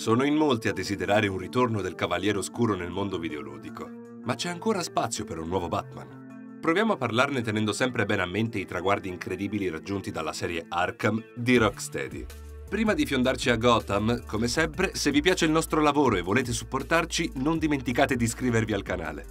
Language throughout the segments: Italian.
Sono in molti a desiderare un ritorno del Cavaliere Oscuro nel mondo videoludico, ma c'è ancora spazio per un nuovo Batman. Proviamo a parlarne tenendo sempre bene a mente i traguardi incredibili raggiunti dalla serie Arkham di Rocksteady. Prima di fiondarci a Gotham, come sempre, se vi piace il nostro lavoro e volete supportarci, non dimenticate di iscrivervi al canale.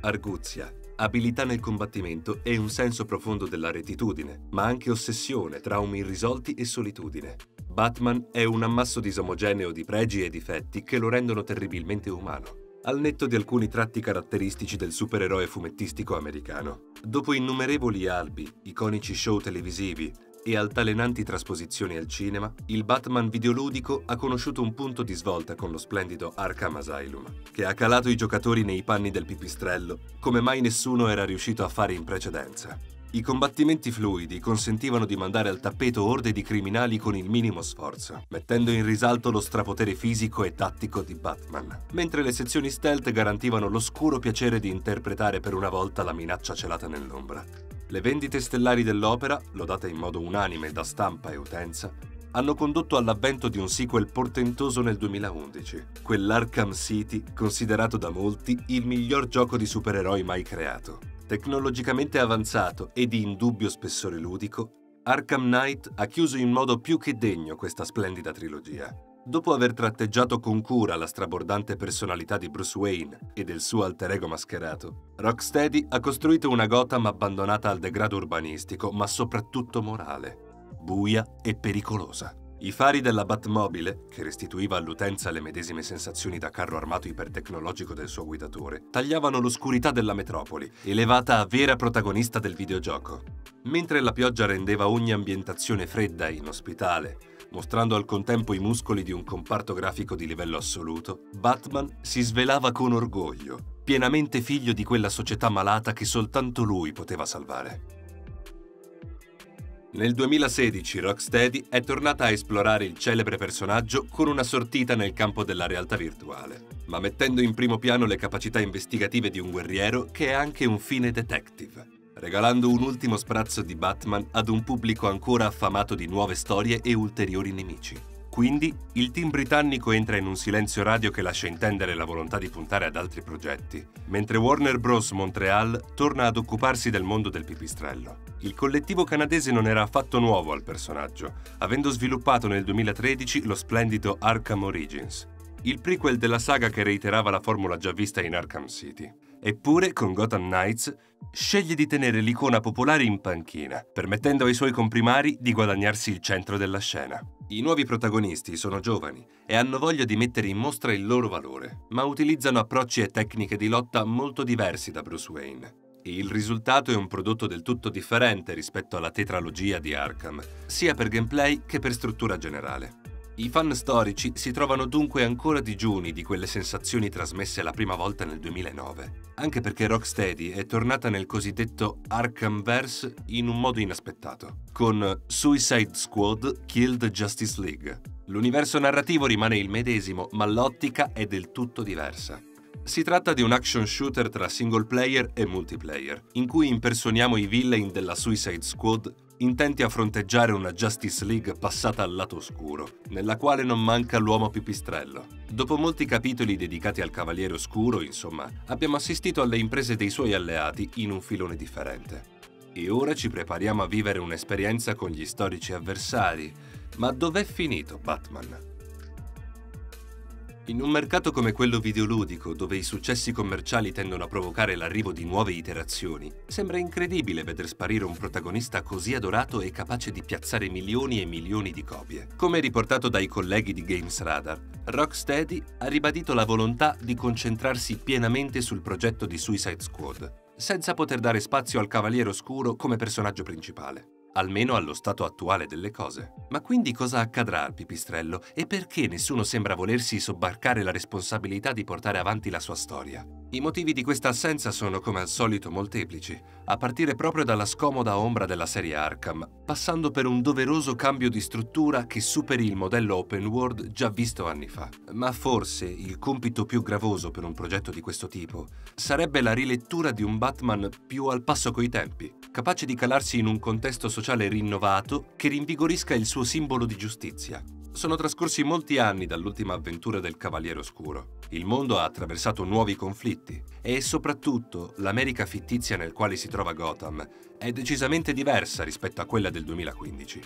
Arguzia, abilità nel combattimento e un senso profondo della retitudine, ma anche ossessione, traumi irrisolti e solitudine. Batman è un ammasso disomogeneo di pregi e difetti che lo rendono terribilmente umano al netto di alcuni tratti caratteristici del supereroe fumettistico americano. Dopo innumerevoli albi, iconici show televisivi e altalenanti trasposizioni al cinema, il Batman videoludico ha conosciuto un punto di svolta con lo splendido Arkham Asylum, che ha calato i giocatori nei panni del pipistrello come mai nessuno era riuscito a fare in precedenza. I combattimenti fluidi consentivano di mandare al tappeto orde di criminali con il minimo sforzo, mettendo in risalto lo strapotere fisico e tattico di Batman, mentre le sezioni stealth garantivano l'oscuro piacere di interpretare per una volta la minaccia celata nell'ombra. Le vendite stellari dell'opera, lodate in modo unanime da stampa e utenza, hanno condotto all'avvento di un sequel portentoso nel 2011, quell'Arkham City considerato da molti il miglior gioco di supereroi mai creato. Tecnologicamente avanzato e di indubbio spessore ludico, Arkham Knight ha chiuso in modo più che degno questa splendida trilogia. Dopo aver tratteggiato con cura la strabordante personalità di Bruce Wayne e del suo alter ego mascherato, Rocksteady ha costruito una Gotham abbandonata al degrado urbanistico, ma soprattutto morale, buia e pericolosa. I fari della Batmobile, che restituiva all'utenza le medesime sensazioni da carro armato ipertecnologico del suo guidatore, tagliavano l'oscurità della metropoli, elevata a vera protagonista del videogioco. Mentre la pioggia rendeva ogni ambientazione fredda e inospitale, mostrando al contempo i muscoli di un comparto grafico di livello assoluto, Batman si svelava con orgoglio, pienamente figlio di quella società malata che soltanto lui poteva salvare. Nel 2016 Rocksteady è tornata a esplorare il celebre personaggio con una sortita nel campo della realtà virtuale, ma mettendo in primo piano le capacità investigative di un guerriero che è anche un fine detective, regalando un ultimo sprazzo di Batman ad un pubblico ancora affamato di nuove storie e ulteriori nemici. Quindi il team britannico entra in un silenzio radio che lascia intendere la volontà di puntare ad altri progetti, mentre Warner Bros. Montreal torna ad occuparsi del mondo del pipistrello. Il collettivo canadese non era affatto nuovo al personaggio, avendo sviluppato nel 2013 lo splendido Arkham Origins, il prequel della saga che reiterava la formula già vista in Arkham City. Eppure, con Gotham Knights, sceglie di tenere l'icona popolare in panchina, permettendo ai suoi comprimari di guadagnarsi il centro della scena. I nuovi protagonisti sono giovani e hanno voglia di mettere in mostra il loro valore, ma utilizzano approcci e tecniche di lotta molto diversi da Bruce Wayne. Il risultato è un prodotto del tutto differente rispetto alla tetralogia di Arkham, sia per gameplay che per struttura generale. I fan storici si trovano dunque ancora digiuni di quelle sensazioni trasmesse la prima volta nel 2009, anche perché Rocksteady è tornata nel cosiddetto Arkhamverse in un modo inaspettato, con Suicide Squad Killed Justice League. L'universo narrativo rimane il medesimo, ma l'ottica è del tutto diversa. Si tratta di un action shooter tra single player e multiplayer, in cui impersoniamo i villain della Suicide Squad intenti a fronteggiare una Justice League passata al lato oscuro, nella quale non manca l'uomo pipistrello. Dopo molti capitoli dedicati al Cavaliere Oscuro, insomma, abbiamo assistito alle imprese dei suoi alleati in un filone differente. E ora ci prepariamo a vivere un'esperienza con gli storici avversari. Ma dov'è finito Batman? In un mercato come quello videoludico, dove i successi commerciali tendono a provocare l'arrivo di nuove iterazioni, sembra incredibile veder sparire un protagonista così adorato e capace di piazzare milioni e milioni di copie. Come riportato dai colleghi di Games Radar, Rocksteady ha ribadito la volontà di concentrarsi pienamente sul progetto di Suicide Squad, senza poter dare spazio al Cavaliere Oscuro come personaggio principale almeno allo stato attuale delle cose. Ma quindi cosa accadrà al pipistrello e perché nessuno sembra volersi sobbarcare la responsabilità di portare avanti la sua storia? I motivi di questa assenza sono come al solito molteplici, a partire proprio dalla scomoda ombra della serie Arkham, passando per un doveroso cambio di struttura che superi il modello open world già visto anni fa. Ma forse il compito più gravoso per un progetto di questo tipo sarebbe la rilettura di un Batman più al passo coi tempi, capace di calarsi in un contesto sociale rinnovato che rinvigorisca il suo simbolo di giustizia. Sono trascorsi molti anni dall'ultima avventura del Cavaliere Oscuro. Il mondo ha attraversato nuovi conflitti e soprattutto l'America fittizia nel quale si trova Gotham è decisamente diversa rispetto a quella del 2015.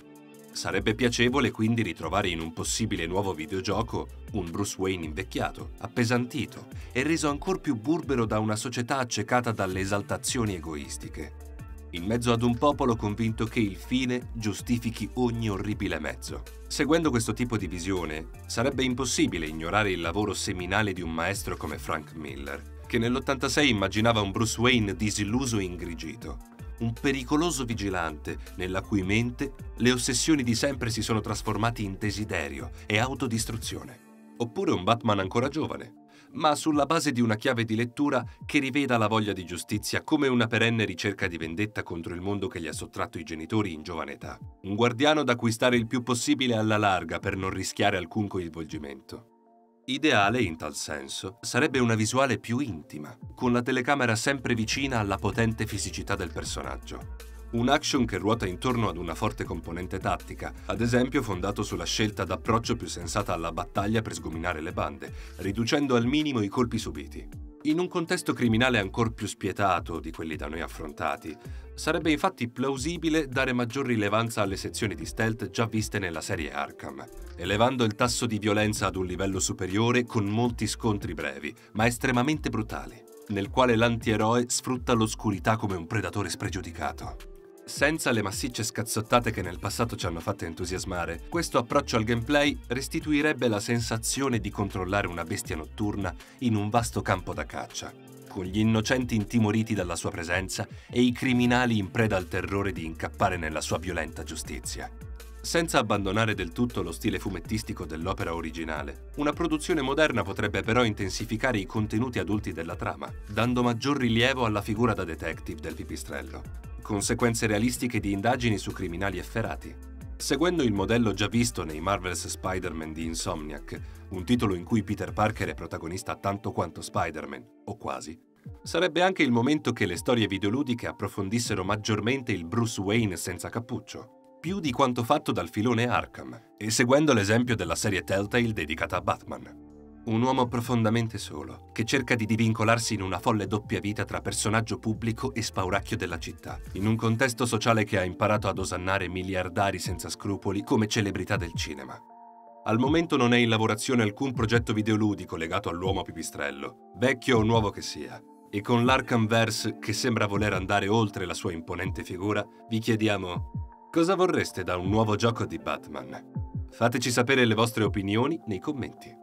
Sarebbe piacevole quindi ritrovare in un possibile nuovo videogioco un Bruce Wayne invecchiato, appesantito e reso ancora più burbero da una società accecata dalle esaltazioni egoistiche in mezzo ad un popolo convinto che il fine giustifichi ogni orribile mezzo. Seguendo questo tipo di visione, sarebbe impossibile ignorare il lavoro seminale di un maestro come Frank Miller, che nell'86 immaginava un Bruce Wayne disilluso e ingrigito, un pericoloso vigilante nella cui mente le ossessioni di sempre si sono trasformate in desiderio e autodistruzione. Oppure un Batman ancora giovane, ma sulla base di una chiave di lettura che riveda la voglia di giustizia come una perenne ricerca di vendetta contro il mondo che gli ha sottratto i genitori in giovane età. Un guardiano da cui stare il più possibile alla larga per non rischiare alcun coinvolgimento. Ideale, in tal senso, sarebbe una visuale più intima, con la telecamera sempre vicina alla potente fisicità del personaggio. Un action che ruota intorno ad una forte componente tattica, ad esempio fondato sulla scelta d'approccio più sensata alla battaglia per sgominare le bande, riducendo al minimo i colpi subiti. In un contesto criminale ancora più spietato di quelli da noi affrontati, sarebbe infatti plausibile dare maggior rilevanza alle sezioni di stealth già viste nella serie Arkham, elevando il tasso di violenza ad un livello superiore con molti scontri brevi, ma estremamente brutali, nel quale l'antieroe sfrutta l'oscurità come un predatore spregiudicato. Senza le massicce scazzottate che nel passato ci hanno fatto entusiasmare, questo approccio al gameplay restituirebbe la sensazione di controllare una bestia notturna in un vasto campo da caccia, con gli innocenti intimoriti dalla sua presenza e i criminali in preda al terrore di incappare nella sua violenta giustizia. Senza abbandonare del tutto lo stile fumettistico dell'opera originale, una produzione moderna potrebbe però intensificare i contenuti adulti della trama, dando maggior rilievo alla figura da detective del pipistrello, conseguenze realistiche di indagini su criminali efferati. Seguendo il modello già visto nei Marvel's Spider-Man di Insomniac, un titolo in cui Peter Parker è protagonista tanto quanto Spider-Man, o quasi, sarebbe anche il momento che le storie videoludiche approfondissero maggiormente il Bruce Wayne senza cappuccio, più di quanto fatto dal filone Arkham, e seguendo l'esempio della serie Telltale dedicata a Batman. Un uomo profondamente solo, che cerca di divincolarsi in una folle doppia vita tra personaggio pubblico e spauracchio della città, in un contesto sociale che ha imparato ad osannare miliardari senza scrupoli come celebrità del cinema. Al momento non è in lavorazione alcun progetto videoludico legato all'uomo pipistrello, vecchio o nuovo che sia. E con l'Arkhamverse, che sembra voler andare oltre la sua imponente figura, vi chiediamo cosa vorreste da un nuovo gioco di Batman? Fateci sapere le vostre opinioni nei commenti.